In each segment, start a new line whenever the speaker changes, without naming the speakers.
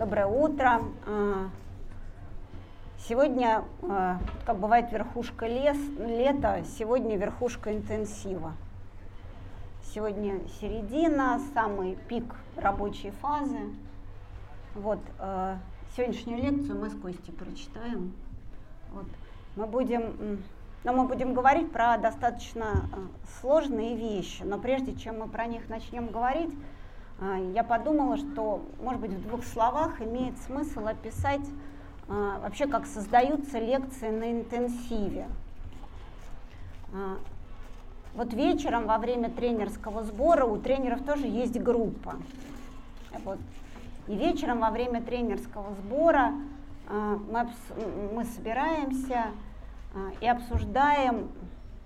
Доброе утро. А, сегодня, а, как бывает верхушка лес, лета, сегодня верхушка интенсива. Сегодня середина, самый пик рабочей фазы. Вот, а, сегодняшнюю лекцию мы с Костей прочитаем. Вот. Мы будем но мы будем говорить про достаточно сложные вещи. Но прежде чем мы про них начнем говорить, я подумала, что, может быть, в двух словах имеет смысл описать а, вообще, как создаются лекции на интенсиве. А, вот вечером во время тренерского сбора у тренеров тоже есть группа. Вот. И вечером во время тренерского сбора мы, мы собираемся и обсуждаем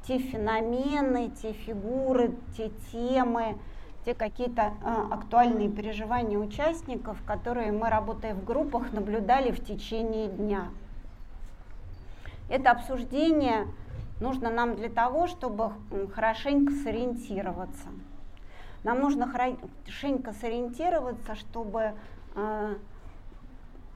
те феномены, те фигуры, те темы, те какие-то а, актуальные переживания участников, которые мы, работая в группах, наблюдали в течение дня. Это обсуждение нужно нам для того, чтобы хорошенько сориентироваться. Нам нужно хорошенько сориентироваться, чтобы э,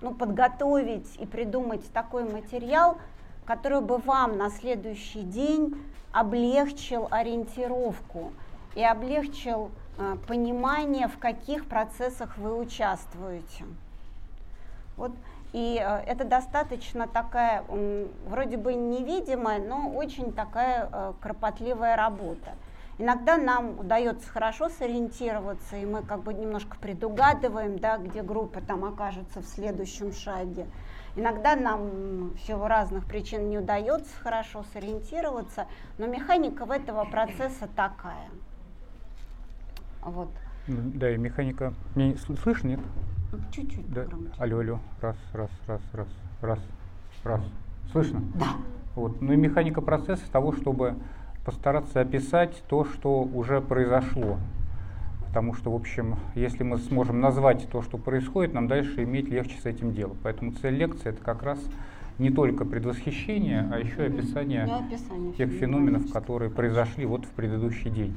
ну, подготовить и придумать такой материал, который бы вам на следующий день облегчил ориентировку и облегчил а, понимание, в каких процессах вы участвуете. Вот. И э, это достаточно такая, вроде бы невидимая, но очень такая э, кропотливая работа. Иногда нам удается хорошо сориентироваться, и мы как бы немножко предугадываем, да, где группа там окажется в следующем шаге. Иногда нам в силу разных причин не удается хорошо сориентироваться, но механика в этого процесса такая –
вот. Да, и механика. Мне слышно, нет?
Чуть-чуть.
Да. Алло, алло. Раз, раз, раз, раз, раз, раз. Слышно?
Да.
Вот. Ну и механика процесса того, чтобы постараться описать то, что уже произошло. Потому что, в общем, если мы сможем назвать то, что происходит, нам дальше иметь легче с этим делом. Поэтому цель лекции это как раз не только предвосхищение, а еще и описание, описание тех феноменов, которые произошли вот в предыдущий день.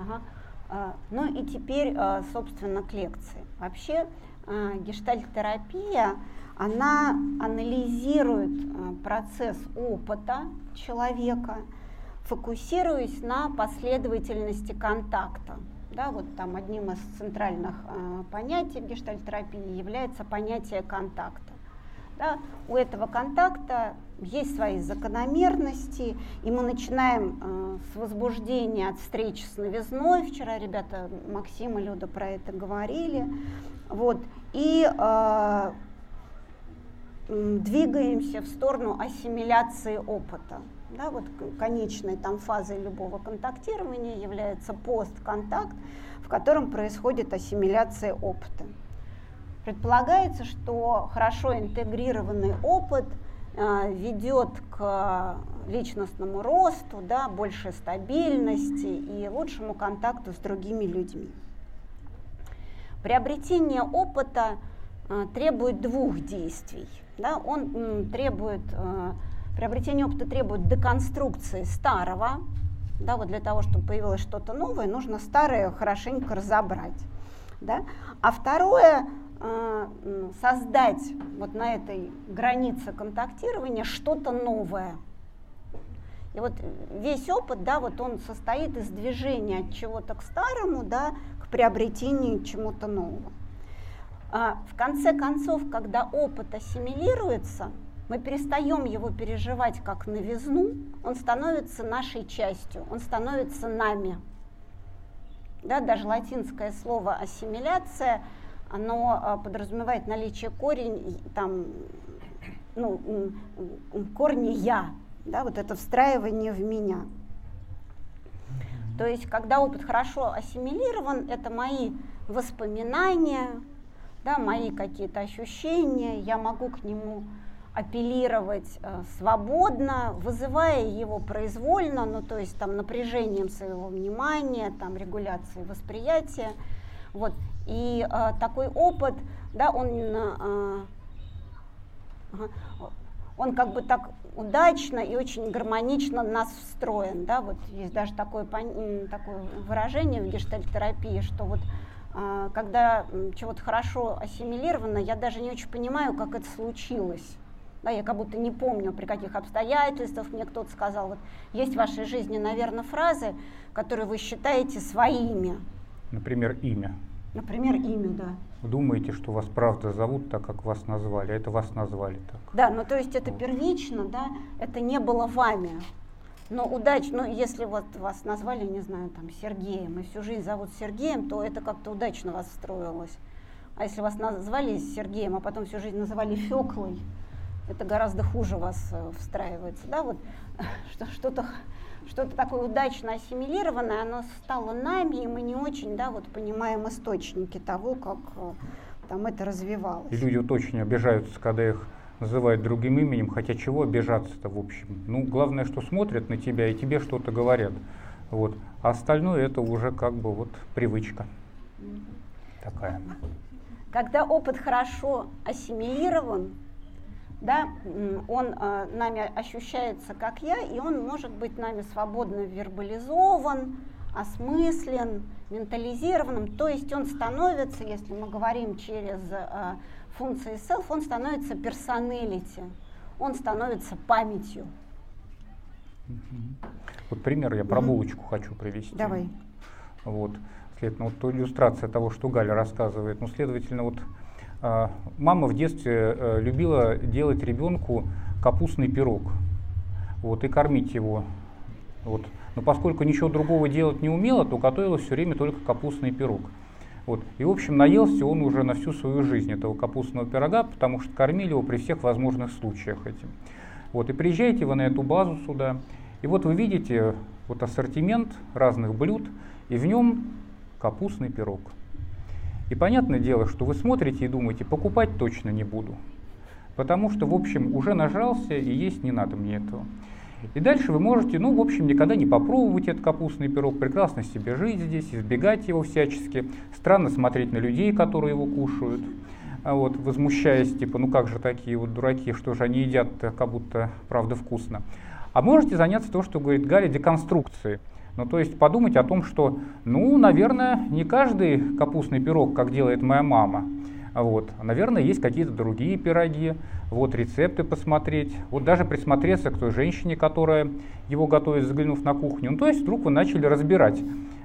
Ага. А, ну и теперь, а, собственно, к лекции. Вообще а, гештальт-терапия, она анализирует процесс опыта человека, фокусируясь на последовательности контакта. Да, вот там одним из центральных понятий в гештальт-терапии является понятие контакта. Да, у этого контакта есть свои закономерности, и мы начинаем э, с возбуждения от встречи с новизной. Вчера ребята Максим и Люда про это говорили. Вот, и э, двигаемся в сторону ассимиляции опыта. Да, вот конечной там фазой любого контактирования является постконтакт, в котором происходит ассимиляция опыта. Предполагается, что хорошо интегрированный опыт ведет к личностному росту, да, большей стабильности и лучшему контакту с другими людьми. Приобретение опыта э, требует двух действий. Да, он требует, э, приобретение опыта требует деконструкции старого. Да, вот для того, чтобы появилось что-то новое, нужно старое хорошенько разобрать. Да? А второе создать вот на этой границе контактирования что-то новое. И вот весь опыт, да, вот он состоит из движения от чего-то к старому, да, к приобретению чему-то нового. А в конце концов, когда опыт ассимилируется, мы перестаем его переживать как новизну, он становится нашей частью, он становится нами. Да, даже латинское слово ассимиляция – оно а, подразумевает наличие корень, там, ну, корни «я», да, вот это встраивание в меня. То есть, когда опыт хорошо ассимилирован, это мои воспоминания, да, мои какие-то ощущения, я могу к нему апеллировать э, свободно, вызывая его произвольно, ну то есть там напряжением своего внимания, там регуляцией восприятия. Вот. И э, такой опыт, да, он, э, он как бы так удачно и очень гармонично нас встроен. Да? Вот есть даже такое, такое выражение в гештальтерапии, что вот а, когда чего-то хорошо ассимилировано, я даже не очень понимаю, как это случилось. Да, я как будто не помню, при каких обстоятельствах мне кто-то сказал. Вот есть в вашей жизни, наверное, фразы, которые вы считаете своими.
Например, имя.
Например, имя, да.
Думаете, что вас правда зовут так, как вас назвали, а это вас назвали так.
Да, ну то есть это первично, да, это не было вами. Но удачно, ну если вот вас назвали, не знаю, там Сергеем, и всю жизнь зовут Сергеем, то это как-то удачно вас встроилось. А если вас назвали Сергеем, а потом всю жизнь называли Феклой, это гораздо хуже вас э, встраивается, да, вот что-то что-то такое удачно ассимилированное, оно стало нами, и мы не очень, да, вот понимаем источники того, как э, там это развивалось.
И люди вот очень обижаются, когда их называют другим именем, хотя чего обижаться-то в общем. Ну, главное, что смотрят на тебя и тебе что-то говорят. Вот. А остальное это уже как бы вот привычка такая.
Когда опыт хорошо ассимилирован, да, он э, нами ощущается как я, и он может быть нами свободно вербализован, осмыслен, ментализированным, то есть он становится, если мы говорим через э, функции self, он становится personality, он становится памятью.
Вот пример я про булочку хочу привести.
Давай.
Вот, следовательно, вот иллюстрация того, что Галя рассказывает. Ну, следовательно, вот мама в детстве э, любила делать ребенку капустный пирог вот, и кормить его. Вот. Но поскольку ничего другого делать не умела, то готовила все время только капустный пирог. Вот. И, в общем, наелся он уже на всю свою жизнь этого капустного пирога, потому что кормили его при всех возможных случаях этим. Вот. И приезжаете вы на эту базу сюда, и вот вы видите вот ассортимент разных блюд, и в нем капустный пирог. И понятное дело, что вы смотрите и думаете, покупать точно не буду. Потому что, в общем, уже нажрался и есть не надо мне этого. И дальше вы можете, ну, в общем, никогда не попробовать этот капустный пирог, прекрасно себе жить здесь, избегать его всячески. Странно смотреть на людей, которые его кушают, а вот, возмущаясь, типа, ну как же такие вот дураки, что же они едят как будто, правда, вкусно. А можете заняться то, что говорит Галя, деконструкцией. Ну, то есть подумать о том, что, ну, наверное, не каждый капустный пирог, как делает моя мама. Вот. Наверное, есть какие-то другие пироги, вот рецепты посмотреть, вот даже присмотреться к той женщине, которая его готовит, заглянув на кухню. Ну, то есть вдруг вы начали разбирать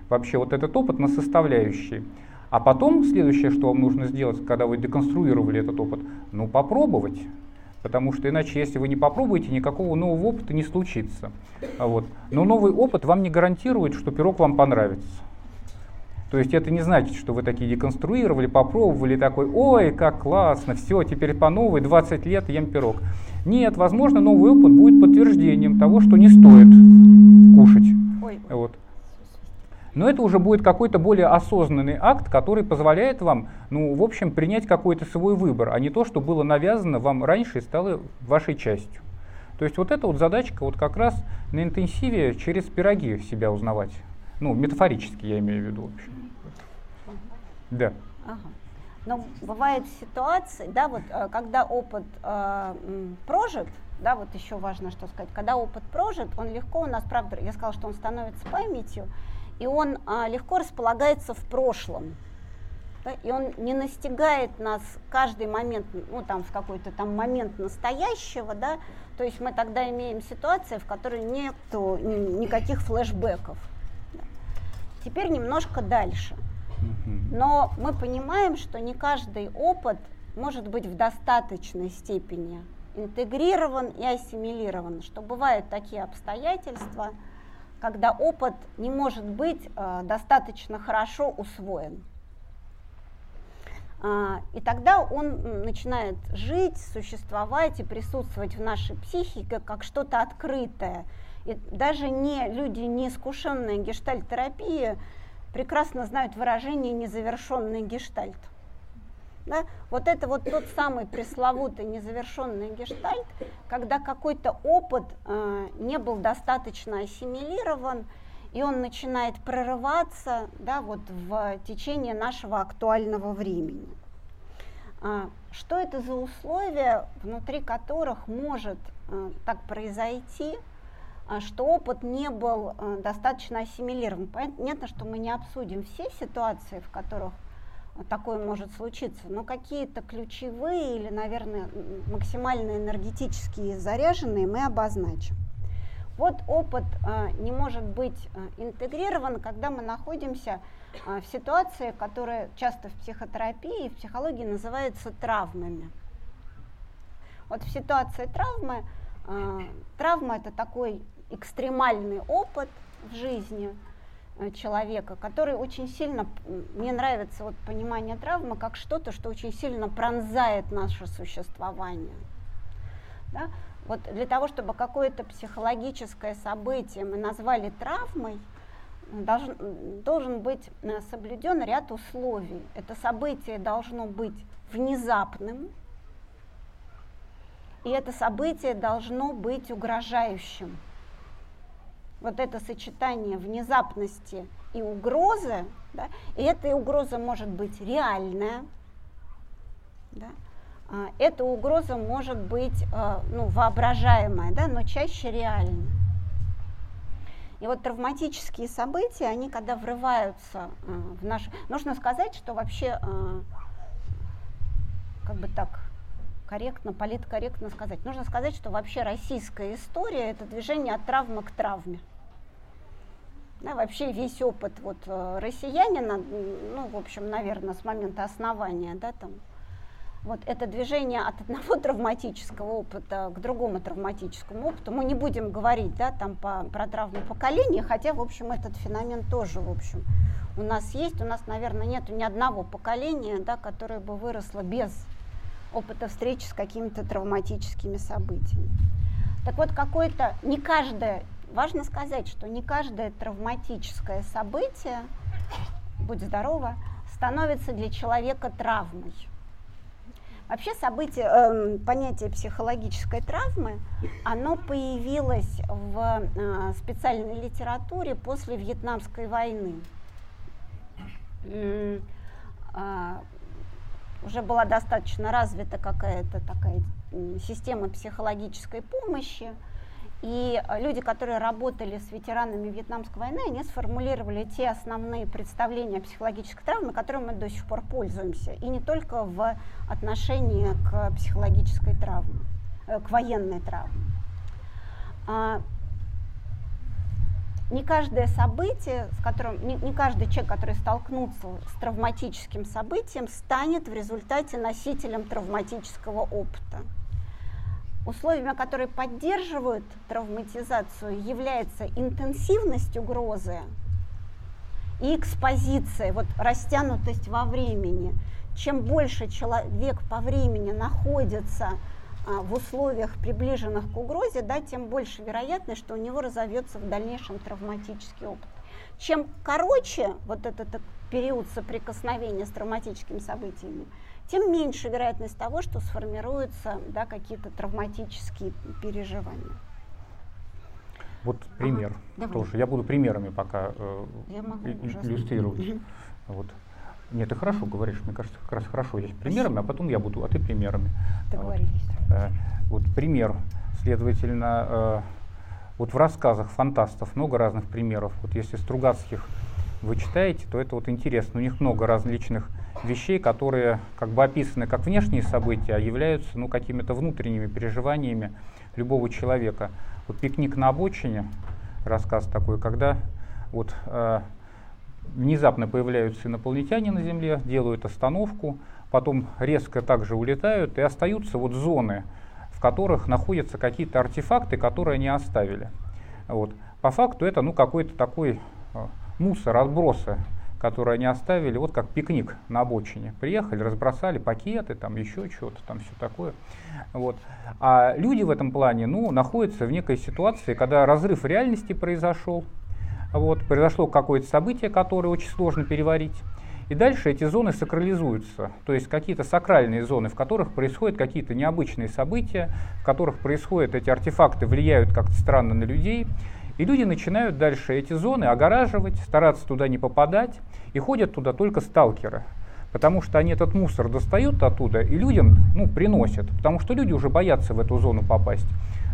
вообще вот этот опыт на составляющие. А потом следующее, что вам нужно сделать, когда вы деконструировали этот опыт, ну попробовать. Потому что иначе, если вы не попробуете, никакого нового опыта не случится. А вот. Но новый опыт вам не гарантирует, что пирог вам понравится. То есть это не значит, что вы такие деконструировали, попробовали, такой, ой, как классно, все, теперь по новой, 20 лет ем пирог. Нет, возможно, новый опыт будет подтверждением того, что не стоит кушать. Ой. Вот. Но это уже будет какой-то более осознанный акт, который позволяет вам, ну, в общем, принять какой-то свой выбор, а не то, что было навязано вам раньше и стало вашей частью. То есть вот эта вот задачка вот как раз на интенсиве через пироги себя узнавать. Ну, метафорически я имею в виду, в общем. Да.
Ага. Но бывают ситуации, да, вот э, когда опыт э, прожит, да, вот еще важно что сказать, когда опыт прожит, он легко у нас, правда, я сказала, что он становится памятью, и он а, легко располагается в прошлом. Да, и он не настигает нас каждый момент, ну там в какой-то там момент настоящего, да, то есть мы тогда имеем ситуацию, в которой нет никаких флешбеков. Да. Теперь немножко дальше. Но мы понимаем, что не каждый опыт может быть в достаточной степени интегрирован и ассимилирован, что бывают такие обстоятельства, когда опыт не может быть э, достаточно хорошо усвоен. А, и тогда он начинает жить, существовать и присутствовать в нашей психике как что-то открытое. И даже не люди, не искушенные гештальт-терапии, прекрасно знают выражение «незавершенный гештальт». Да? Вот это вот тот самый пресловутый незавершенный гештальт, когда какой-то опыт э, не был достаточно ассимилирован, и он начинает прорываться да, вот в течение нашего актуального времени. А, что это за условия, внутри которых может э, так произойти, а, что опыт не был э, достаточно ассимилирован? Понятно, что мы не обсудим все ситуации, в которых такое может случиться, но какие-то ключевые или, наверное, максимально энергетические заряженные мы обозначим. Вот опыт э, не может быть э, интегрирован, когда мы находимся э, в ситуации, которая часто в психотерапии и в психологии называется травмами. Вот в ситуации травмы, травма это такой экстремальный опыт в жизни, человека, который очень сильно, мне нравится вот понимание травмы как что-то, что очень сильно пронзает наше существование. Да? Вот для того, чтобы какое-то психологическое событие мы назвали травмой, должен, должен быть э, соблюден ряд условий. Это событие должно быть внезапным, и это событие должно быть угрожающим вот это сочетание внезапности и угрозы, да, и эта угроза может быть реальная, да, а, эта угроза может быть а, ну, воображаемая, да, но чаще реальная. И вот травматические события, они когда врываются а, в наш... Нужно сказать, что вообще, как бы так корректно, политкорректно сказать, нужно сказать, что вообще российская история – это движение от травмы к травме. Да, вообще весь опыт вот, э, россиянина, ну, в общем, наверное, с момента основания, да, там, вот это движение от одного травматического опыта к другому травматическому опыту. Мы не будем говорить, да, там по, про травму поколения, хотя, в общем, этот феномен тоже, в общем, у нас есть. У нас, наверное, нет ни одного поколения, да, которое бы выросло без опыта встречи с какими-то травматическими событиями. Так вот, какое-то, не каждое Важно сказать, что не каждое травматическое событие, будь здорова, становится для человека травмой. Вообще событие, э, понятие психологической травмы, оно появилось в э, специальной литературе после Вьетнамской войны. Э, уже была достаточно развита какая-то такая система психологической помощи, и э, люди, которые работали с ветеранами Вьетнамской войны, они сформулировали те основные представления о психологической травме, которыми мы до сих пор пользуемся. И не только в отношении к психологической травме, э, к военной травме. А, не каждое событие, с которым, не, каждый человек, который столкнулся с травматическим событием, станет в результате носителем травматического опыта. Условиями, которые поддерживают травматизацию, является интенсивность угрозы и экспозиция, вот растянутость во времени. Чем больше человек по времени находится а, в условиях, приближенных к угрозе, да, тем больше вероятность, что у него разовьется в дальнейшем травматический опыт. Чем короче вот этот период соприкосновения с травматическими событиями, тем меньше вероятность того, что сформируются да, какие-то травматические переживания.
Вот пример ага, тоже. Я буду примерами пока э, иллюстрировать. Угу. Вот. Нет, ты хорошо говоришь, мне кажется, как раз хорошо есть примерами, а потом я буду, а ты примерами.
Договорились.
Вот, э, вот пример, следовательно, э, вот в рассказах фантастов много разных примеров. Вот если Стругацких вы читаете, то это вот интересно. У них много различных вещей, которые как бы описаны как внешние события, а являются ну, какими-то внутренними переживаниями любого человека. Вот пикник на обочине, рассказ такой, когда вот э, внезапно появляются инопланетяне на Земле, делают остановку, потом резко также улетают и остаются вот зоны, в которых находятся какие-то артефакты, которые они оставили. Вот. По факту это ну, какой-то такой э, мусор, отбросы которые они оставили, вот как пикник на обочине. Приехали, разбросали пакеты, там еще что-то, там все такое. Вот. А люди в этом плане, ну, находятся в некой ситуации, когда разрыв реальности произошел, вот, произошло какое-то событие, которое очень сложно переварить. И дальше эти зоны сакрализуются, то есть какие-то сакральные зоны, в которых происходят какие-то необычные события, в которых происходят эти артефакты, влияют как-то странно на людей, и люди начинают дальше эти зоны огораживать, стараться туда не попадать, и ходят туда только сталкеры. Потому что они этот мусор достают оттуда и людям ну, приносят. Потому что люди уже боятся в эту зону попасть.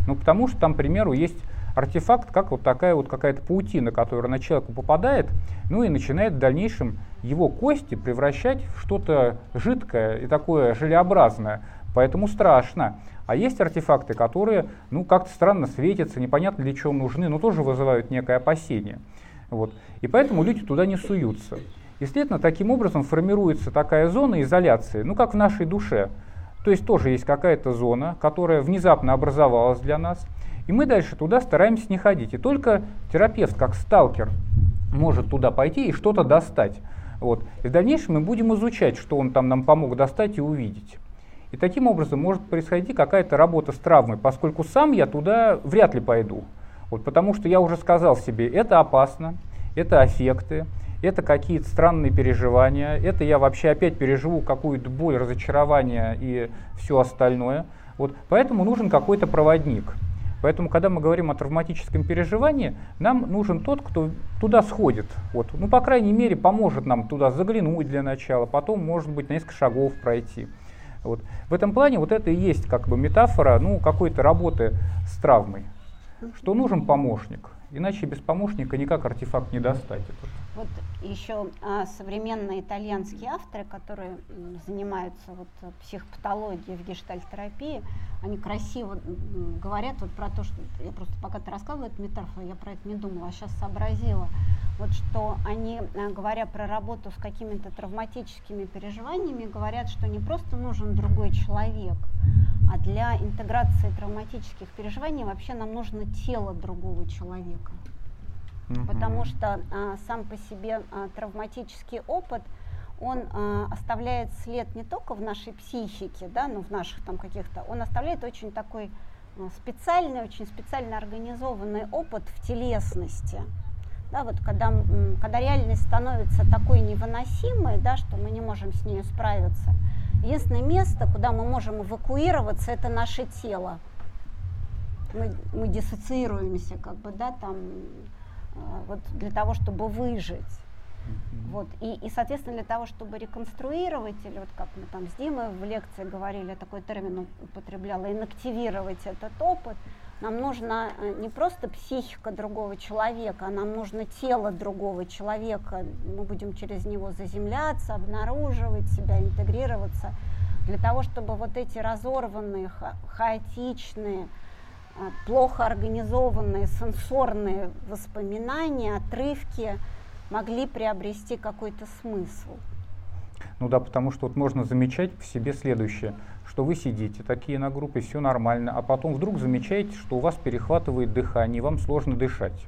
Ну, потому что там, к примеру, есть артефакт как вот такая вот какая-то паутина, которая на человека попадает, ну и начинает в дальнейшем его кости превращать в что-то жидкое и такое желеобразное. Поэтому страшно. А есть артефакты, которые, ну, как-то странно светятся, непонятно для чего нужны, но тоже вызывают некое опасение. Вот. И поэтому люди туда не суются. И, следовательно, таким образом формируется такая зона изоляции, ну, как в нашей душе. То есть тоже есть какая-то зона, которая внезапно образовалась для нас, и мы дальше туда стараемся не ходить. И только терапевт, как сталкер, может туда пойти и что-то достать. Вот. И в дальнейшем мы будем изучать, что он там нам помог достать и увидеть. И таким образом может происходить какая-то работа с травмой, поскольку сам я туда вряд ли пойду. Вот, потому что я уже сказал себе, это опасно, это аффекты, это какие-то странные переживания, это я вообще опять переживу какую-то боль, разочарование и все остальное. Вот, поэтому нужен какой-то проводник. Поэтому, когда мы говорим о травматическом переживании, нам нужен тот, кто туда сходит. Вот. Ну, по крайней мере, поможет нам туда заглянуть для начала, потом, может быть, на несколько шагов пройти. Вот. В этом плане вот это и есть как бы метафора ну, какой-то работы с травмой, что нужен помощник, иначе без помощника никак артефакт не достать.
Вот еще а, современные итальянские авторы, которые занимаются вот психопатологией в гештальтерапии, они красиво говорят вот про то, что я просто пока ты рассказывала эту метафору, я про это не думала, а сейчас сообразила, вот что они, а, говоря про работу с какими-то травматическими переживаниями, говорят, что не просто нужен другой человек, а для интеграции травматических переживаний вообще нам нужно тело другого человека угу. потому что а, сам по себе а, травматический опыт он а, оставляет след не только в нашей психике, да, ну в наших там каких-то, он оставляет очень такой а, специальный, очень специально организованный опыт в телесности. Да, вот когда, когда реальность становится такой невыносимой, да, что мы не можем с ней справиться, единственное место, куда мы можем эвакуироваться, это наше тело. Мы, мы диссоциируемся, как бы, да, там вот для того, чтобы выжить. Вот. И, и, соответственно, для того, чтобы реконструировать, или вот как мы там с Димой в лекции говорили, такой термин употребляла, инактивировать этот опыт, нам нужно э, не просто психика другого человека, а нам нужно тело другого человека. Мы будем через него заземляться, обнаруживать себя, интегрироваться, для того, чтобы вот эти разорванные, ха хаотичные, плохо организованные сенсорные воспоминания, отрывки могли приобрести какой-то смысл.
Ну да, потому что вот можно замечать в себе следующее, что вы сидите такие на группе, все нормально, а потом вдруг замечаете, что у вас перехватывает дыхание, и вам сложно дышать.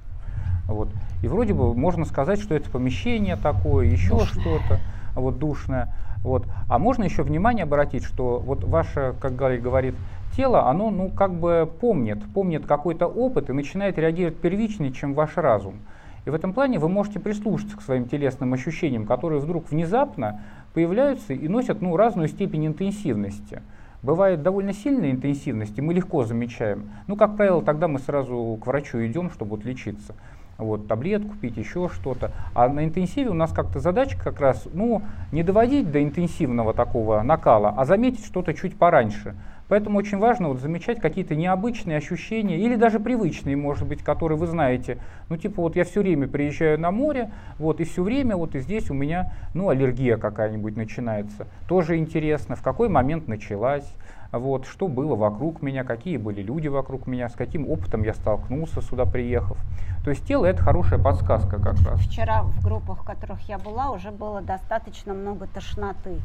Вот. И вроде бы можно сказать, что это помещение такое, еще что-то вот, душное. Вот. А можно еще внимание обратить, что вот ваше, как говорит, тело, оно ну, как бы помнит, помнит какой-то опыт и начинает реагировать первичнее, чем ваш разум. И в этом плане вы можете прислушаться к своим телесным ощущениям, которые вдруг внезапно появляются и носят ну, разную степень интенсивности. Бывает довольно сильная интенсивность, и мы легко замечаем. Ну, как правило, тогда мы сразу к врачу идем, чтобы вот лечиться. Вот, таблетку пить, еще что-то. А на интенсиве у нас как-то задача как раз, ну, не доводить до интенсивного такого накала, а заметить что-то чуть пораньше. Поэтому очень важно вот замечать какие-то необычные ощущения или даже привычные, может быть, которые вы знаете. Ну, типа, вот я все время приезжаю на море, вот, и все время вот и здесь у меня, ну, аллергия какая-нибудь начинается. Тоже интересно, в какой момент началась, вот, что было вокруг меня, какие были люди вокруг меня, с каким опытом я столкнулся сюда приехав. То есть тело это хорошая подсказка как раз.
Вчера в группах, в которых я была, уже было достаточно много тошноты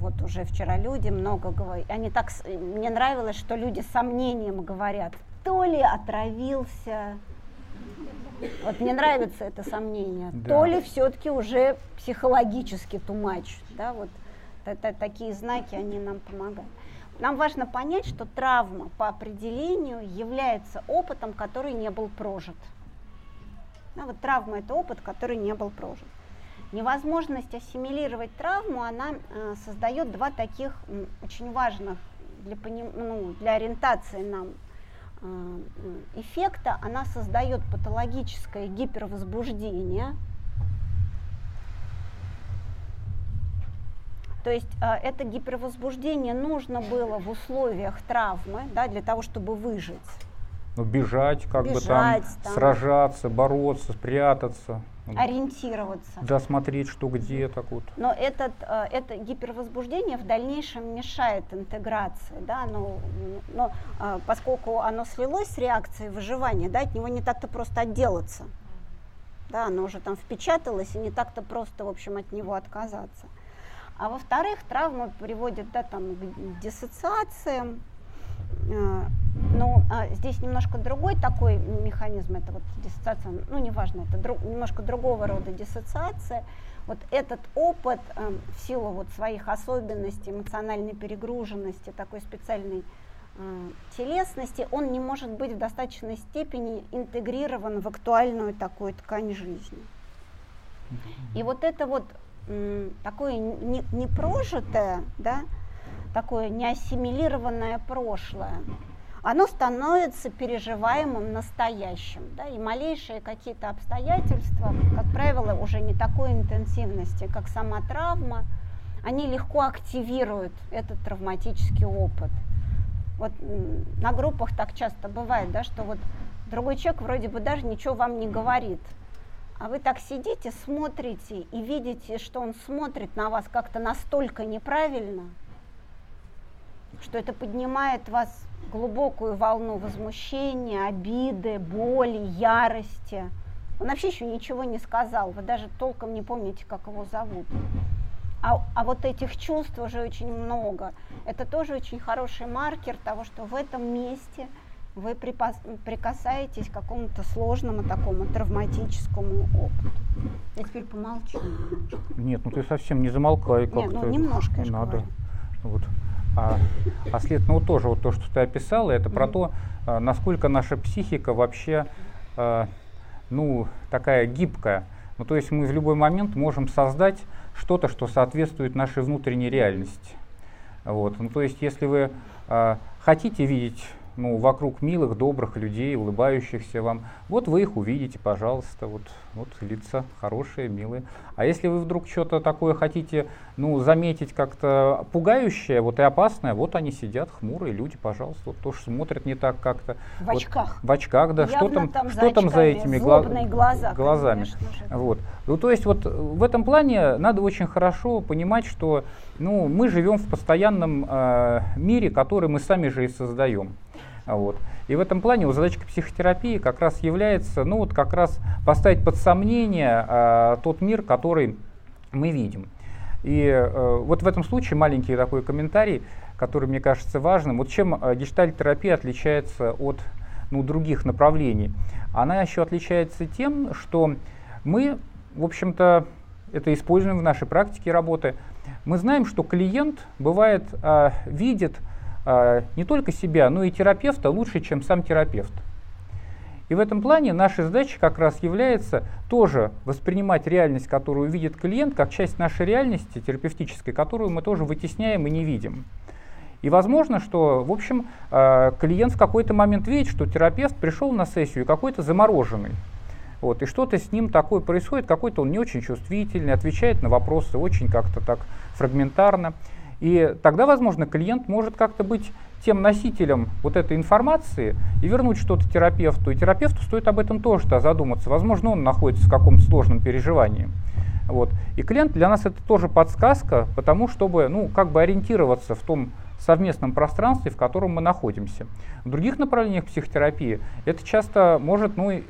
вот уже вчера люди много говорят, они так, мне нравилось, что люди с сомнением говорят, то ли отравился, вот мне нравится это сомнение, да. то ли все-таки уже психологически тумач, да, вот это, такие знаки, они нам помогают. Нам важно понять, что травма по определению является опытом, который не был прожит. Да, вот травма это опыт, который не был прожит. Невозможность ассимилировать травму, она э, создает два таких э, очень важных для, поним, ну, для ориентации нам э, эффекта. Она создает патологическое гипервозбуждение. То есть э, это гипервозбуждение нужно было в условиях травмы, да, для того, чтобы выжить.
ну, бежать, как
Бежать,
бы там,
там.
сражаться, бороться, спрятаться.
Ориентироваться.
Да, смотреть, что где, так вот.
Но этот, э, это гипервозбуждение в дальнейшем мешает интеграции, да, но, но э, поскольку оно слилось с реакцией выживания, да, от него не так-то просто отделаться. Да, оно уже там впечаталось, и не так-то просто, в общем, от него отказаться. А во-вторых, травма приводит да, там, к диссоциациям, ну, а здесь немножко другой такой механизм, это вот диссоциация, ну, неважно, это друг, немножко другого рода диссоциация. Вот этот опыт э, в силу вот своих особенностей, эмоциональной перегруженности, такой специальной э, телесности, он не может быть в достаточной степени интегрирован в актуальную такую ткань жизни. И вот это вот м, такое непрожитое, да, такое неассимилированное прошлое, оно становится переживаемым настоящим. Да, и малейшие какие-то обстоятельства, как правило, уже не такой интенсивности, как сама травма, они легко активируют этот травматический опыт. Вот на группах так часто бывает, да, что вот другой человек вроде бы даже ничего вам не говорит, а вы так сидите, смотрите и видите, что он смотрит на вас как-то настолько неправильно, что это поднимает вас глубокую волну возмущения, обиды, боли, ярости. Он вообще еще ничего не сказал, вы даже толком не помните, как его зовут. А, а вот этих чувств уже очень много. Это тоже очень хороший маркер того, что в этом месте вы припас, прикасаетесь к какому-то сложному такому травматическому опыту. Я теперь помолчу.
Нет, ну ты совсем не замолкай. Как
Нет, ну немножко
Надо. Вот. А, а след, ну тоже вот то, что ты описала, это про то, а, насколько наша психика вообще, а, ну, такая гибкая. Ну, то есть мы в любой момент можем создать что-то, что соответствует нашей внутренней реальности. Вот. Ну, то есть, если вы а, хотите видеть ну, вокруг милых, добрых людей, улыбающихся вам. Вот вы их увидите, пожалуйста, вот, вот лица хорошие, милые. А если вы вдруг что-то такое хотите, ну, заметить как-то пугающее, вот и опасное, вот они сидят, хмурые люди, пожалуйста, вот тоже смотрят не так как-то.
В вот, очках.
В очках, да, что там, там что там за этими гла- глаза, глазами. Вот. Ну, то есть вот в этом плане надо очень хорошо понимать, что ну, мы живем в постоянном э, мире, который мы сами же и создаем. Вот. И в этом плане у задачка психотерапии как раз является, ну вот как раз поставить под сомнение э, тот мир, который мы видим. И э, вот в этом случае маленький такой комментарий, который мне кажется важным. Вот чем э, гештальт-терапия отличается от ну, других направлений? Она еще отличается тем, что мы, в общем-то, это используем в нашей практике работы. Мы знаем, что клиент бывает э, видит а, не только себя, но и терапевта лучше, чем сам терапевт. И в этом плане наша задача как раз является тоже воспринимать реальность, которую видит клиент, как часть нашей реальности терапевтической, которую мы тоже вытесняем и не видим. И возможно, что, в общем, а, клиент в какой-то момент видит, что терапевт пришел на сессию какой-то замороженный. Вот, и что-то с ним такое происходит, какой-то он не очень чувствительный, отвечает на вопросы очень как-то так фрагментарно. И тогда, возможно, клиент может как-то быть тем носителем вот этой информации и вернуть что-то терапевту. И терапевту стоит об этом тоже -то задуматься. Возможно, он находится в каком-то сложном переживании. Вот. И клиент для нас это тоже подсказка, потому чтобы ну, как бы ориентироваться в том совместном пространстве, в котором мы находимся. В других направлениях психотерапии это часто может ну,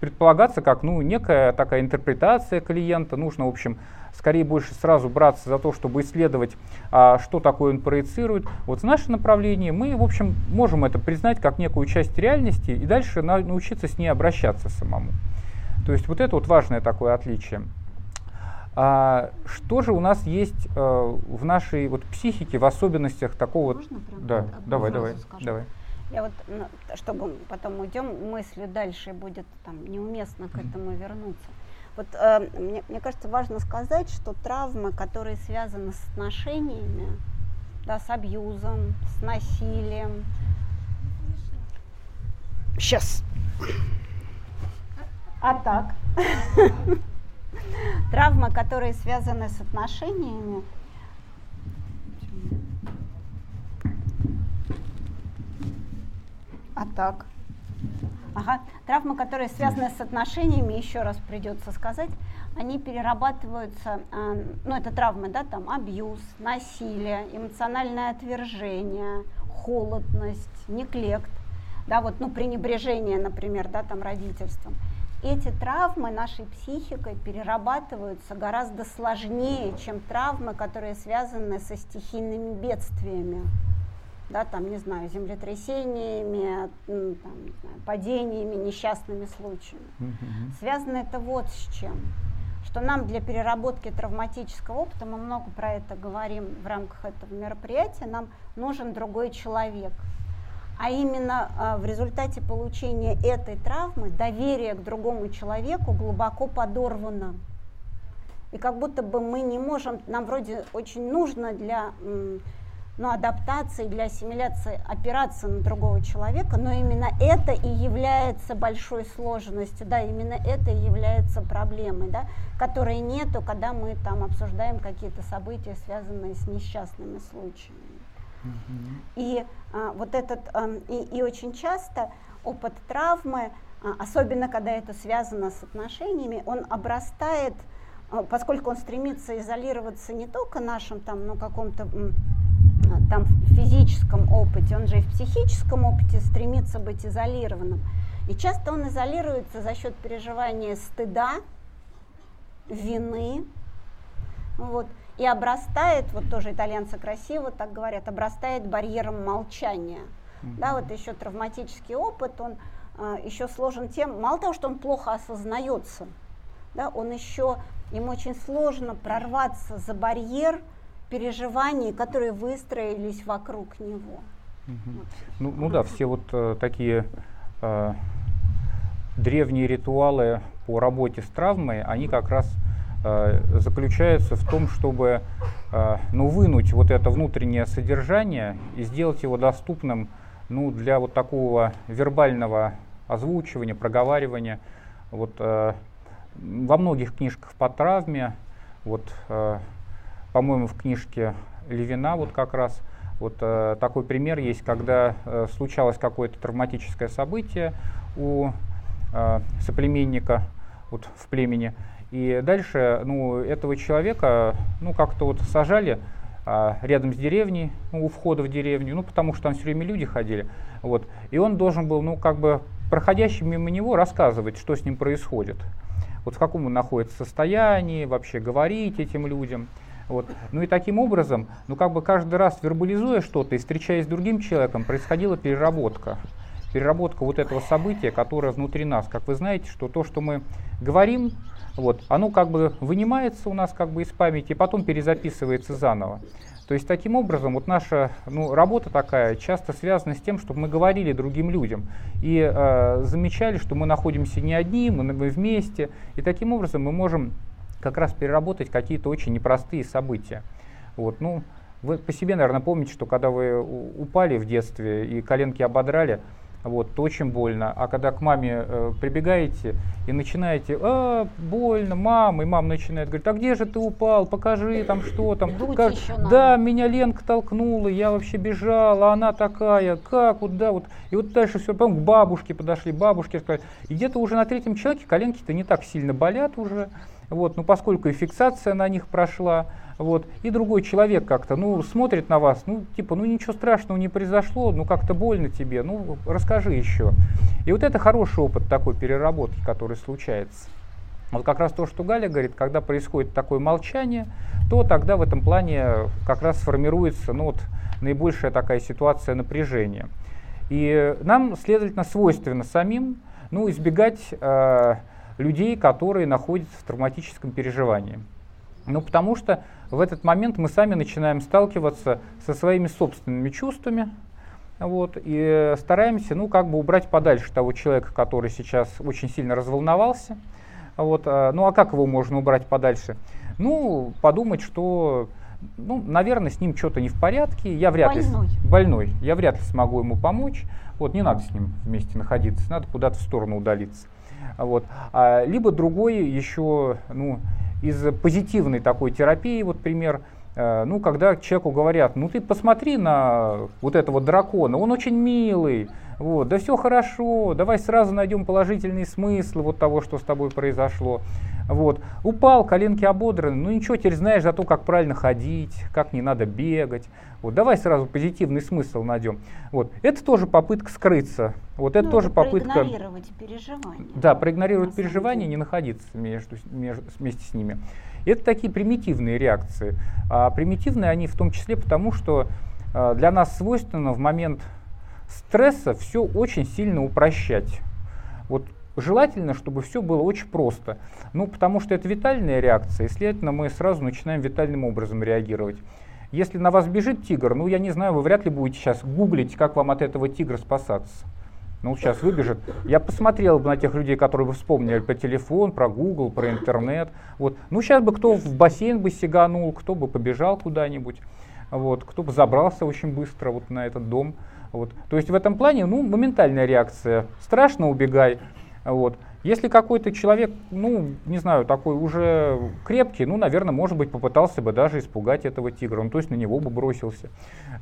предполагаться как ну, некая такая интерпретация клиента. Нужно, в общем, скорее больше сразу браться за то, чтобы исследовать, а, что такое он проецирует. Вот в наше направление мы, в общем, можем это признать как некую часть реальности и дальше на, научиться с ней обращаться самому. То есть вот это вот важное такое отличие. А, что же у нас есть а, в нашей вот психике, в особенностях такого...
Можно прям
да, давай, давай,
скажу?
давай.
Я вот, ну, чтобы потом уйдем, мысли дальше будет там неуместно к этому вернуться. Вот э, мне, мне кажется, важно сказать, что травмы, которые связаны с отношениями, да, с абьюзом, с насилием. Сейчас. А так. Травмы, которые связаны с отношениями, а так. Ага. Травмы, которые связаны с отношениями, еще раз придется сказать, они перерабатываются, а, ну это травмы, да, там абьюз, насилие, эмоциональное отвержение, холодность, неглект, да, вот, ну пренебрежение, например, да, там родительством. Эти травмы нашей психикой перерабатываются гораздо сложнее, чем травмы, которые связаны со стихийными бедствиями да, там, не знаю, землетрясениями, там, не знаю, падениями, несчастными случаями. Mm-hmm. Связано это вот с чем. Что нам для переработки травматического опыта, мы много про это говорим в рамках этого мероприятия, нам нужен другой человек. А именно а, в результате получения этой травмы доверие к другому человеку глубоко подорвано. И как будто бы мы не можем, нам вроде очень нужно для ну, адаптации, для ассимиляции опираться на другого человека, но именно это и является большой сложностью, да, именно это и является проблемой, да, которой нету, когда мы там обсуждаем какие-то события, связанные с несчастными случаями. Mm-hmm. И а, вот этот, а, и, и очень часто опыт травмы, а, особенно когда это связано с отношениями, он обрастает, а, поскольку он стремится изолироваться не только нашим там, ну, каком-то там в физическом опыте, он же и в психическом опыте стремится быть изолированным. И часто он изолируется за счет переживания стыда, вины, вот, и обрастает, вот тоже итальянцы красиво так говорят, обрастает барьером молчания. Mm-hmm. Да, вот еще травматический опыт, он а, еще сложен тем, мало того, что он плохо осознается, да, он еще, ему очень сложно прорваться за барьер, переживаний, которые выстроились вокруг него.
Угу. Вот. Ну, ну да, все вот э, такие э, древние ритуалы по работе с травмой, они как раз э, заключаются в том, чтобы э, ну, вынуть вот это внутреннее содержание и сделать его доступным ну, для вот такого вербального озвучивания, проговаривания. Вот, э, во многих книжках по травме вот, э, по-моему, в книжке Левина вот как раз вот э, такой пример есть, когда э, случалось какое-то травматическое событие у э, соплеменника вот, в племени, и дальше ну, этого человека ну, как-то вот сажали а, рядом с деревней, ну, у входа в деревню, ну, потому что там все время люди ходили. Вот, и он должен был, ну, как бы проходящим мимо него рассказывать, что с ним происходит. Вот в каком он находится состоянии, вообще говорить этим людям. Вот. Ну и таким образом, ну как бы каждый раз вербализуя что-то и встречаясь с другим человеком, происходила переработка. Переработка вот этого события, которое внутри нас. Как вы знаете, что то, что мы говорим, вот, оно как бы вынимается у нас как бы из памяти и потом перезаписывается заново. То есть таким образом вот наша ну, работа такая часто связана с тем, чтобы мы говорили другим людям и э, замечали, что мы находимся не одни, мы, мы вместе, и таким образом мы можем как раз переработать какие-то очень непростые события. Вот, ну, вы по себе, наверное, помните, что когда вы упали в детстве и коленки ободрали, вот, то очень больно. А когда к маме э, прибегаете и начинаете, а, больно, мама, и мама начинает говорить, а где же ты упал, покажи там что там.
Как,
да, меня Ленка толкнула, я вообще бежала, она такая, как, вот, да, вот. И вот дальше все, потом к бабушке подошли, бабушке сказали. И где-то уже на третьем человеке коленки-то не так сильно болят уже. Вот, ну, поскольку и фиксация на них прошла, вот, и другой человек как-то, ну, смотрит на вас, ну, типа, ну, ничего страшного не произошло, ну, как-то больно тебе, ну, расскажи еще. И вот это хороший опыт такой переработки, который случается. Вот как раз то, что Галя говорит, когда происходит такое молчание, то тогда в этом плане как раз формируется, ну, вот, наибольшая такая ситуация напряжения. И нам, следовательно, свойственно самим, ну, избегать э, людей, которые находятся в травматическом переживании. Ну, потому что в этот момент мы сами начинаем сталкиваться со своими собственными чувствами, вот, и стараемся, ну, как бы убрать подальше того человека, который сейчас очень сильно разволновался. Вот, а, ну, а как его можно убрать подальше? Ну, подумать, что, ну, наверное, с ним что-то не в порядке, я вряд
больной.
ли больной, я вряд ли смогу ему помочь. Вот, не надо с ним вместе находиться, надо куда-то в сторону удалиться. Вот. А, либо другой еще ну, из позитивной такой терапии, вот пример, Э, ну, когда человеку говорят, ну ты посмотри на вот этого дракона, он очень милый, вот, да все хорошо, давай сразу найдем положительный смысл вот того, что с тобой произошло. Вот. Упал, коленки ободраны, ну ничего, теперь знаешь за то, как правильно ходить, как не надо бегать. Вот, давай сразу позитивный смысл найдем. Вот. Это тоже попытка скрыться. Вот это
ну,
тоже
это
попытка...
Проигнорировать переживания.
Да, проигнорировать переживания, не находиться между, между, вместе с ними. Это такие примитивные реакции. А примитивные они в том числе потому, что а, для нас свойственно в момент стресса все очень сильно упрощать. Вот желательно, чтобы все было очень просто. Ну, потому что это витальная реакция, и, следовательно, мы сразу начинаем витальным образом реагировать. Если на вас бежит тигр, ну, я не знаю, вы вряд ли будете сейчас гуглить, как вам от этого тигра спасаться. Ну, сейчас выбежит. Я посмотрел бы на тех людей, которые бы вспомнили про телефон, про Google, про интернет. Вот. Ну, сейчас бы кто в бассейн бы сиганул, кто бы побежал куда-нибудь, вот, кто бы забрался очень быстро вот на этот дом. Вот. То есть в этом плане, ну, моментальная реакция. Страшно, убегай. Вот. Если какой-то человек, ну, не знаю, такой уже крепкий, ну, наверное, может быть, попытался бы даже испугать этого тигра, ну, то есть на него бы бросился.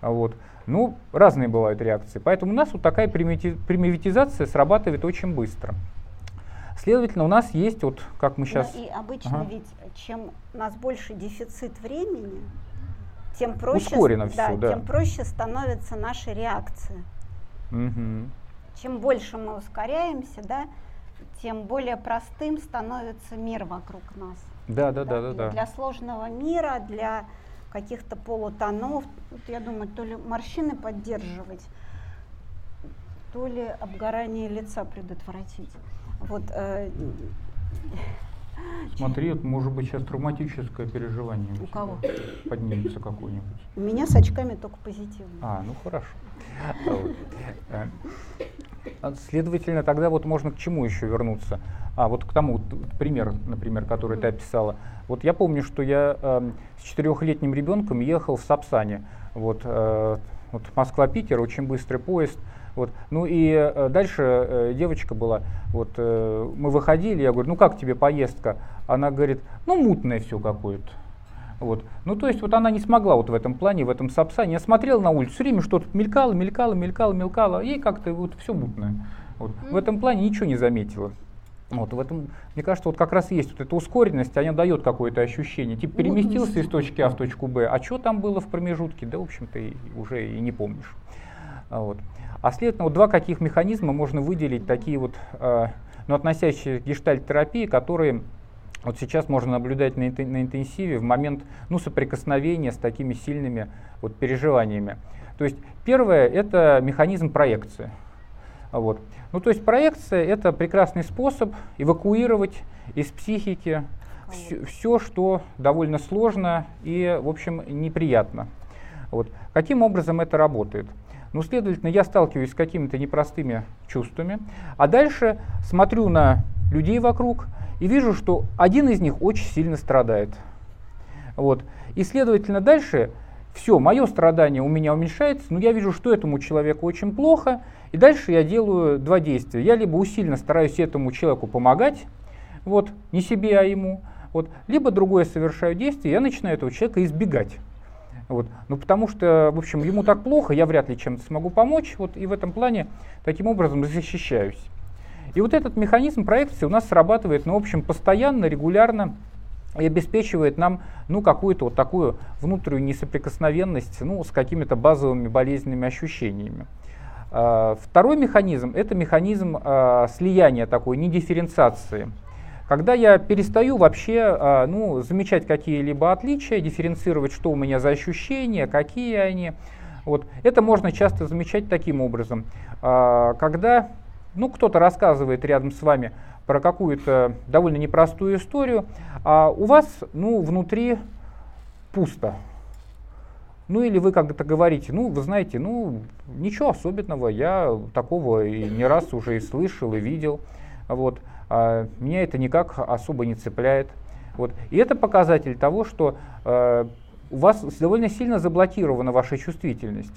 Вот. Ну, разные бывают реакции. Поэтому у нас вот такая примитивизация срабатывает очень быстро. Следовательно, у нас есть, вот как мы сейчас...
Ну, и обычно ага. ведь, чем у нас больше дефицит времени, тем проще,
Ускорено все, да,
да. тем проще становится наша реакция.
Угу.
Чем больше мы ускоряемся, да, тем более простым становится мир вокруг нас.
Да, да, да, да. да,
Для сложного мира, для каких-то полутонов, вот я думаю, то ли морщины поддерживать, то ли обгорание лица предотвратить. Вот, э,
Смотри, это может быть сейчас травматическое переживание.
У, кого?
Поднимется какой-нибудь.
У меня с очками только позитивно.
А, ну хорошо. А, следовательно, тогда вот можно к чему еще вернуться? А, вот к тому пример, например, который ты описала. Вот я помню, что я э, с четырехлетним ребенком ехал в Сапсане. Вот, э, вот Москва-Питер, очень быстрый поезд. Вот. Ну и э, дальше э, девочка была, вот э, мы выходили, я говорю, ну как тебе поездка? Она говорит, ну мутное все какое-то. Вот. Ну, то есть вот она не смогла вот в этом плане, в этом сапсане. Я смотрел на улицу, все время что-то мелькало, мелькало, мелькало, мелькало, и как-то вот все мутное. Вот. Mm-hmm. В этом плане ничего не заметила. Вот, в этом, мне кажется, вот как раз есть вот эта ускоренность, она дает какое-то ощущение. Типа переместился из точки А в точку Б, а что там было в промежутке, да, в общем-то, уже и не помнишь. А, вот. а следовательно, вот два каких механизма можно выделить, такие вот, э, ну, относящиеся к гештальт-терапии, которые вот сейчас можно наблюдать на, интенсиве в момент ну, соприкосновения с такими сильными вот, переживаниями. То есть первое – это механизм проекции. Вот. Ну, то есть проекция – это прекрасный способ эвакуировать из психики все, все, что довольно сложно и, в общем, неприятно. Вот. Каким образом это работает? Ну, следовательно, я сталкиваюсь с какими-то непростыми чувствами, а дальше смотрю на людей вокруг – и вижу, что один из них очень сильно страдает. Вот. И, следовательно, дальше все, мое страдание у меня уменьшается, но я вижу, что этому человеку очень плохо, и дальше я делаю два действия. Я либо усиленно стараюсь этому человеку помогать, вот, не себе, а ему, вот, либо другое совершаю действие, я начинаю этого человека избегать. Вот. Ну, потому что, в общем, ему так плохо, я вряд ли чем-то смогу помочь, вот, и в этом плане таким образом защищаюсь. И вот этот механизм проекции у нас срабатывает, ну, в общем, постоянно, регулярно и обеспечивает нам ну, какую-то вот такую внутреннюю несоприкосновенность ну, с какими-то базовыми болезненными ощущениями. А, второй механизм – это механизм а, слияния такой, не дифференциации. Когда я перестаю вообще а, ну, замечать какие-либо отличия, дифференцировать, что у меня за ощущения, какие они, вот, это можно часто замечать таким образом. Когда ну, кто-то рассказывает рядом с вами про какую-то довольно непростую историю, а у вас, ну, внутри пусто. Ну или вы как-то говорите, ну вы знаете, ну ничего особенного, я такого и не раз уже и слышал, и видел, вот, а меня это никак особо не цепляет. Вот. И это показатель того, что э, у вас довольно сильно заблокирована ваша чувствительность.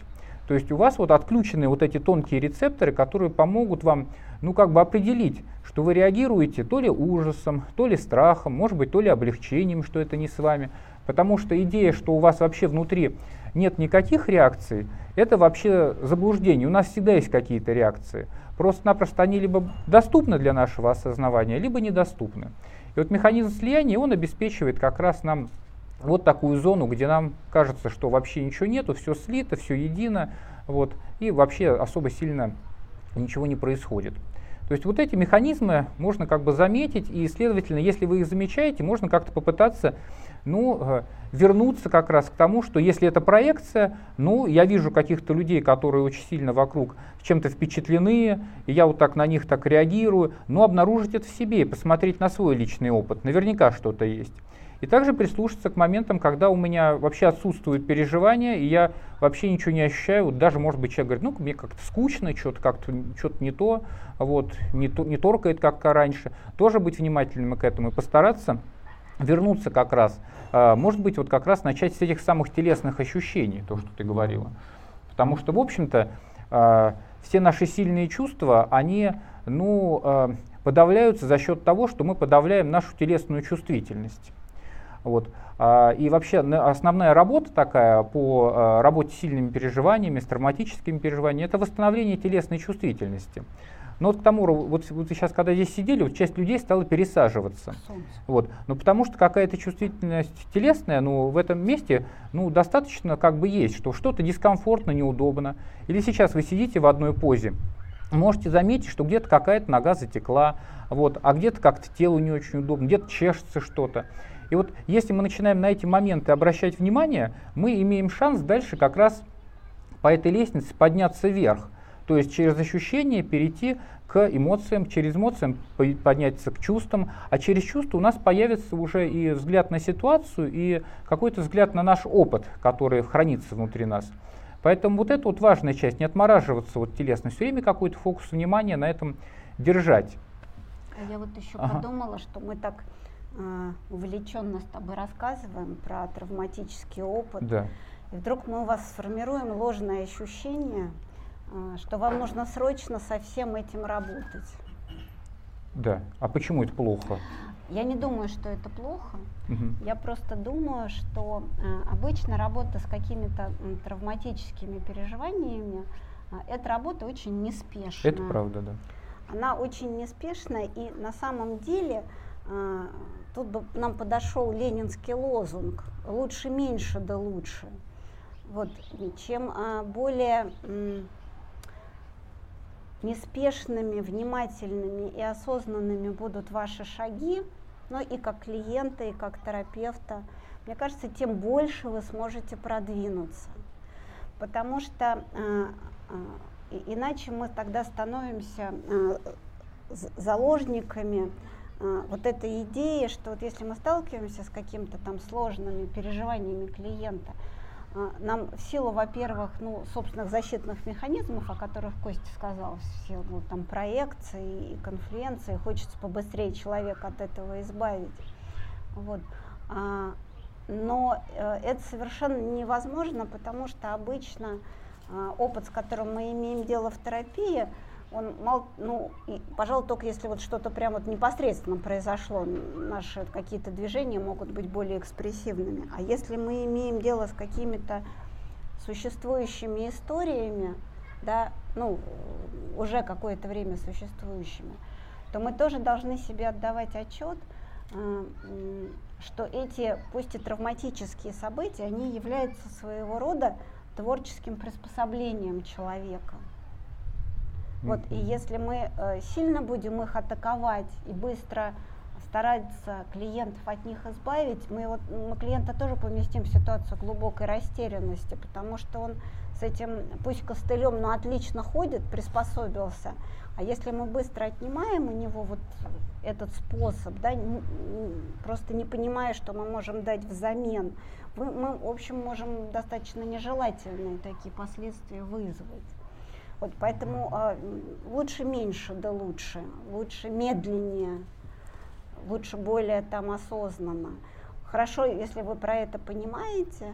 То есть у вас вот отключены вот эти тонкие рецепторы, которые помогут вам, ну как бы определить, что вы реагируете то ли ужасом, то ли страхом, может быть, то ли облегчением, что это не с вами. Потому что идея, что у вас вообще внутри нет никаких реакций, это вообще заблуждение. У нас всегда есть какие-то реакции. Просто-напросто они либо доступны для нашего осознавания, либо недоступны. И вот механизм слияния, он обеспечивает как раз нам вот такую зону, где нам кажется, что вообще ничего нету, все слито, все едино, вот, и вообще особо сильно ничего не происходит. То есть вот эти механизмы можно как бы заметить, и, следовательно, если вы их замечаете, можно как-то попытаться ну, э, вернуться как раз к тому, что если это проекция, ну, я вижу каких-то людей, которые очень сильно вокруг чем-то впечатлены, и я вот так на них так реагирую, но обнаружить это в себе и посмотреть на свой личный опыт. Наверняка что-то есть. И также прислушаться к моментам, когда у меня вообще отсутствуют переживания, и я вообще ничего не ощущаю. Вот даже, может быть, человек говорит, ну, мне как-то скучно, что-то как-то что-то не то, вот, не, то, не торкает, как раньше. Тоже быть внимательным к этому и постараться вернуться как раз, а, может быть, вот как раз начать с этих самых телесных ощущений, то, что ты говорила. Потому что, в общем-то, а, все наши сильные чувства, они, ну, а, подавляются за счет того, что мы подавляем нашу телесную чувствительность. Вот. И вообще основная работа такая по работе с сильными переживаниями, с травматическими переживаниями, это восстановление телесной чувствительности. Но вот к тому, вот, вот сейчас, когда здесь сидели, вот часть людей стала пересаживаться. Вот. Но потому что какая-то чувствительность телесная, ну, в этом месте, ну, достаточно как бы есть, что что-то дискомфортно, неудобно. Или сейчас вы сидите в одной позе, можете заметить, что где-то какая-то нога затекла, вот, а где-то как-то телу не очень удобно, где-то чешется что-то. И вот если мы начинаем на эти моменты обращать внимание, мы имеем шанс дальше как раз по этой лестнице подняться вверх. То есть через ощущения перейти к эмоциям, через эмоции подняться к чувствам, а через чувства у нас появится уже и взгляд на ситуацию, и какой-то взгляд на наш опыт, который хранится внутри нас. Поэтому вот это вот важная часть, не отмораживаться вот телесно, все время какой-то фокус внимания на этом держать.
А я вот еще ага. подумала, что мы так увлеченно с тобой рассказываем про травматический опыт.
Да.
И вдруг мы у вас сформируем ложное ощущение, а, что вам нужно срочно со всем этим работать.
Да. А почему это плохо?
Я не думаю, что это плохо. Угу. Я просто думаю, что э, обычно работа с какими-то э, травматическими переживаниями э, эта работа очень неспешная.
Это правда, да.
Она очень неспешная, и на самом деле э, тут бы нам подошел ленинский лозунг «лучше меньше, да лучше». Вот, чем э, более неспешными, внимательными и осознанными будут ваши шаги, ну и как клиента, и как терапевта, мне кажется, тем больше вы сможете продвинуться. Потому что э, э, иначе мы тогда становимся заложниками вот этой идеи, что вот если мы сталкиваемся с какими-то там сложными переживаниями клиента, а, нам в силу, во-первых, ну, собственных защитных механизмов, о которых Костя сказал, в силу там, проекции и конфлюенции, хочется побыстрее человека от этого избавить. Вот. А, но э, это совершенно невозможно, потому что обычно а, опыт, с которым мы имеем дело в терапии, он мал, ну, пожалуй, только если вот что-то прям вот непосредственно произошло, наши какие-то движения могут быть более экспрессивными. А если мы имеем дело с какими-то существующими историями, да, ну, уже какое-то время существующими, то мы тоже должны себе отдавать отчет, э, что эти, пусть и травматические события, они являются своего рода творческим приспособлением человека. Вот, и если мы э, сильно будем их атаковать и быстро стараться клиентов от них избавить, мы, вот, мы клиента тоже поместим в ситуацию глубокой растерянности, потому что он с этим, пусть костылем, но отлично ходит, приспособился. А если мы быстро отнимаем у него вот этот способ, да, просто не понимая, что мы можем дать взамен, мы, мы в общем, можем достаточно нежелательные такие последствия вызвать. Вот поэтому э, лучше меньше, да лучше, лучше медленнее, лучше более там осознанно. Хорошо, если вы про это понимаете,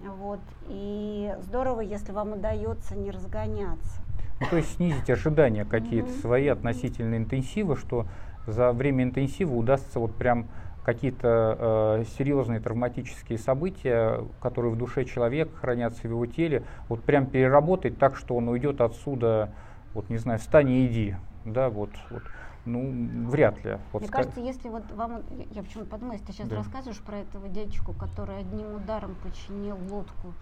вот, и здорово, если вам удается не разгоняться.
Ну, то есть снизить ожидания какие-то mm-hmm. свои относительно интенсива, что за время интенсива удастся вот прям какие-то э, серьезные травматические события, которые в душе человека хранятся в его теле, вот прям переработать так, что он уйдет отсюда, вот не знаю, встань и иди, да, вот, вот. Ну, вряд ли.
Вот Мне кажется, если вот вам, я почему-то подумала, если ты сейчас да. рассказываешь про этого дядечку, который одним ударом починил лодку,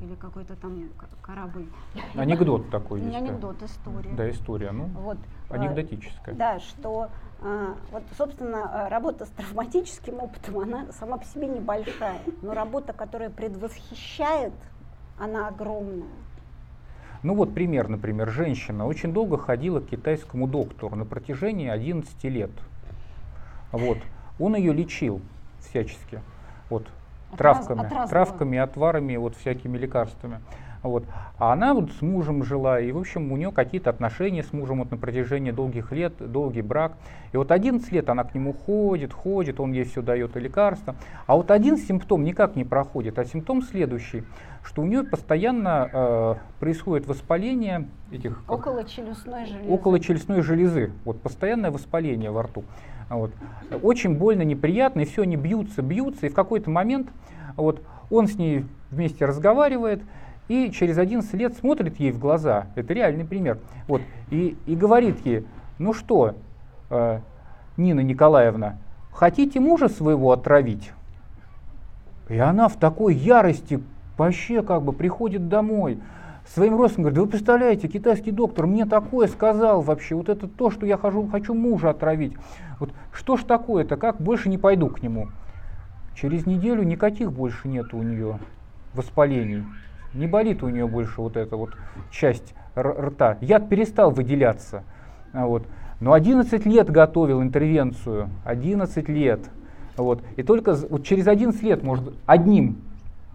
или какой-то там корабль.
Анекдот такой.
Не анекдот, история.
Да, история, ну, вот, э, анекдотическая.
Да, что а, вот, собственно, э, работа с травматическим опытом, она сама по себе небольшая, но работа, которая предвосхищает, она огромная.
Ну вот пример, например, женщина очень долго ходила к китайскому доктору на протяжении 11 лет. Вот. Он ее лечил всячески. Вот травками, от травками, отварами, вот всякими лекарствами. Вот. А она вот с мужем жила, и, в общем, у нее какие-то отношения с мужем вот на протяжении долгих лет, долгий брак. И вот 11 лет она к нему ходит, ходит, он ей все дает и лекарства. А вот один симптом никак не проходит, а симптом следующий, что у нее постоянно э, происходит воспаление этих...
Около челюстной железы.
Около челюстной железы. Вот постоянное воспаление во рту. Вот. Очень больно, неприятно, и все, они бьются, бьются, и в какой-то момент вот, он с ней вместе разговаривает, и через 11 лет смотрит ей в глаза, это реальный пример, вот, и, и говорит ей, ну что, э, Нина Николаевна, хотите мужа своего отравить? И она в такой ярости вообще как бы приходит домой, своим родственникам говорит, да вы представляете, китайский доктор мне такое сказал вообще, вот это то, что я хожу, хочу мужа отравить. Вот что ж такое-то, как больше не пойду к нему. Через неделю никаких больше нет у нее воспалений. Не болит у нее больше вот эта вот часть рта. Яд перестал выделяться. А вот. Но 11 лет готовил интервенцию. 11 лет. Вот. И только вот через 11 лет, может, одним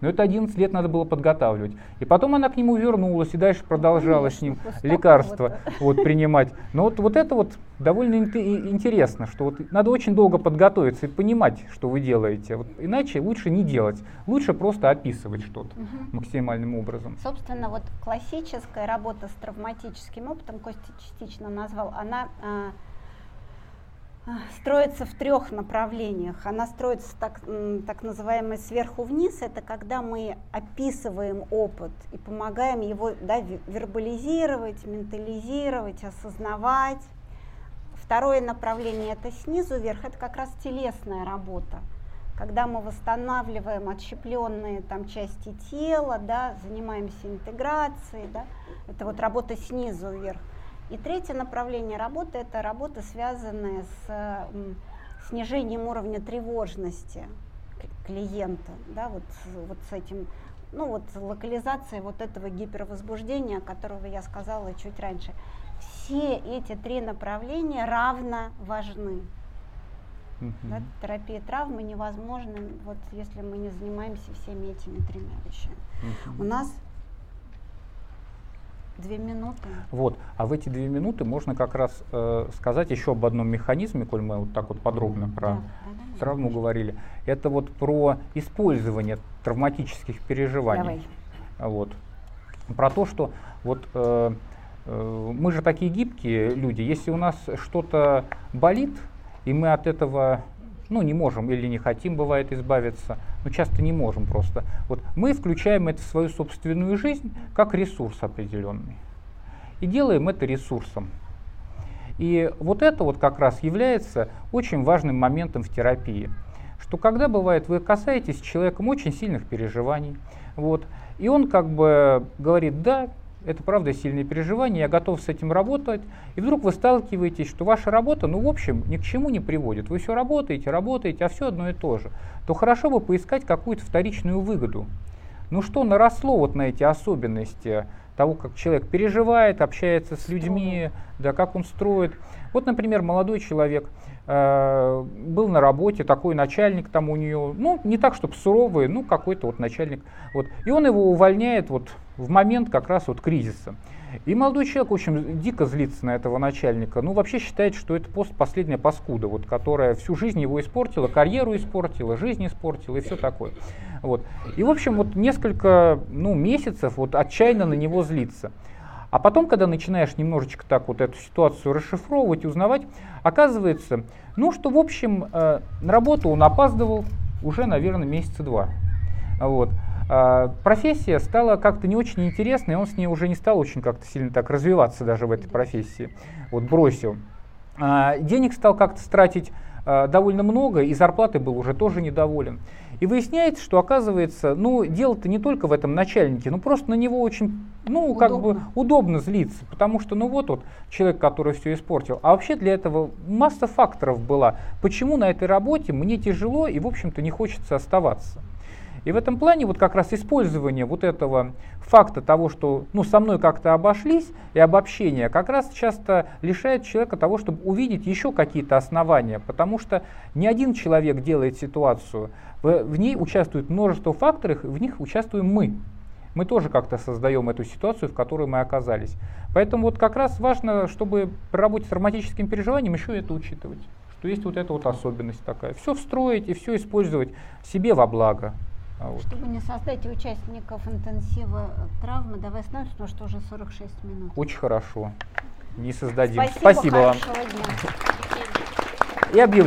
но это 11 лет надо было подготавливать. И потом она к нему вернулась и дальше продолжала Конечно, с ним лекарства вот, принимать. Но вот, вот это вот довольно интересно, что вот надо очень долго подготовиться и понимать, что вы делаете. Вот иначе лучше не делать. Лучше просто описывать что-то угу. максимальным образом.
Собственно, вот классическая работа с травматическим опытом, Костя частично назвал, она а, строится в трех направлениях. Она строится так, так называемой сверху вниз. Это когда мы описываем опыт и помогаем его да, вербализировать, ментализировать, осознавать. Второе направление это снизу вверх, это как раз телесная работа. Когда мы восстанавливаем отщепленные там части тела, да, занимаемся интеграцией, да, это вот работа снизу вверх. И третье направление работы – это работа, связанная с снижением уровня тревожности клиента, да, вот, вот с этим, ну вот локализация вот этого гипервозбуждения, которого я сказала чуть раньше. Все эти три направления равно важны. Uh-huh. Да, терапия травмы невозможна, вот если мы не занимаемся всеми этими тремя вещами. Uh-huh. У нас Две минуты.
Вот. А в эти две минуты можно как раз э, сказать еще об одном механизме, коль мы вот так вот подробно про да, да, травму да. говорили. Это вот про использование травматических переживаний. Давай. Вот. Про то, что вот э, э, мы же такие гибкие люди. Если у нас что-то болит, и мы от этого ну, не можем или не хотим, бывает, избавиться, но часто не можем просто. Вот мы включаем это в свою собственную жизнь как ресурс определенный. И делаем это ресурсом. И вот это вот как раз является очень важным моментом в терапии. Что когда бывает, вы касаетесь человеком очень сильных переживаний, вот, и он как бы говорит, да, это правда сильные переживания, я готов с этим работать, и вдруг вы сталкиваетесь, что ваша работа, ну, в общем, ни к чему не приводит. Вы все работаете, работаете, а все одно и то же. То хорошо бы поискать какую-то вторичную выгоду. Ну что наросло вот на эти особенности того, как человек переживает, общается с людьми, да, как он строит. Вот, например, молодой человек был на работе, такой начальник там у нее, ну, не так, чтобы суровый, ну, какой-то вот начальник. Вот, и он его увольняет вот в момент как раз вот кризиса. И молодой человек, в общем, дико злится на этого начальника. Ну, вообще считает, что это пост последняя паскуда, вот, которая всю жизнь его испортила, карьеру испортила, жизнь испортила и все такое. Вот. И, в общем, вот несколько ну, месяцев вот отчаянно на него злится. А потом, когда начинаешь немножечко так вот эту ситуацию расшифровывать, узнавать, оказывается, Ну, что, в общем, э, на работу он опаздывал уже, наверное, месяца два. Вот. А профессия стала как-то не очень интересной, он с ней уже не стал очень как-то сильно так развиваться даже в этой профессии. Вот бросил. А денег стал как-то тратить а, довольно много, и зарплаты был уже тоже недоволен. И выясняется, что оказывается, ну, дело-то не только в этом начальнике, ну, просто на него очень, ну, удобно. как бы удобно злиться, потому что, ну, вот вот человек, который все испортил. А вообще для этого масса факторов была. Почему на этой работе мне тяжело и, в общем-то, не хочется оставаться. И в этом плане вот как раз использование вот этого факта того, что ну, со мной как-то обошлись, и обобщение, как раз часто лишает человека того, чтобы увидеть еще какие-то основания, потому что не один человек делает ситуацию, в, в ней участвует множество факторов, в них участвуем мы. Мы тоже как-то создаем эту ситуацию, в которой мы оказались. Поэтому вот как раз важно, чтобы при работе с травматическим переживанием еще это учитывать, что есть вот эта вот особенность такая. Все встроить и все использовать себе во благо.
А вот. Чтобы не создать участников интенсива травмы, давай остановимся, потому что уже 46 минут.
Очень хорошо. Не создадим.
Спасибо, Спасибо вам. И объявлю.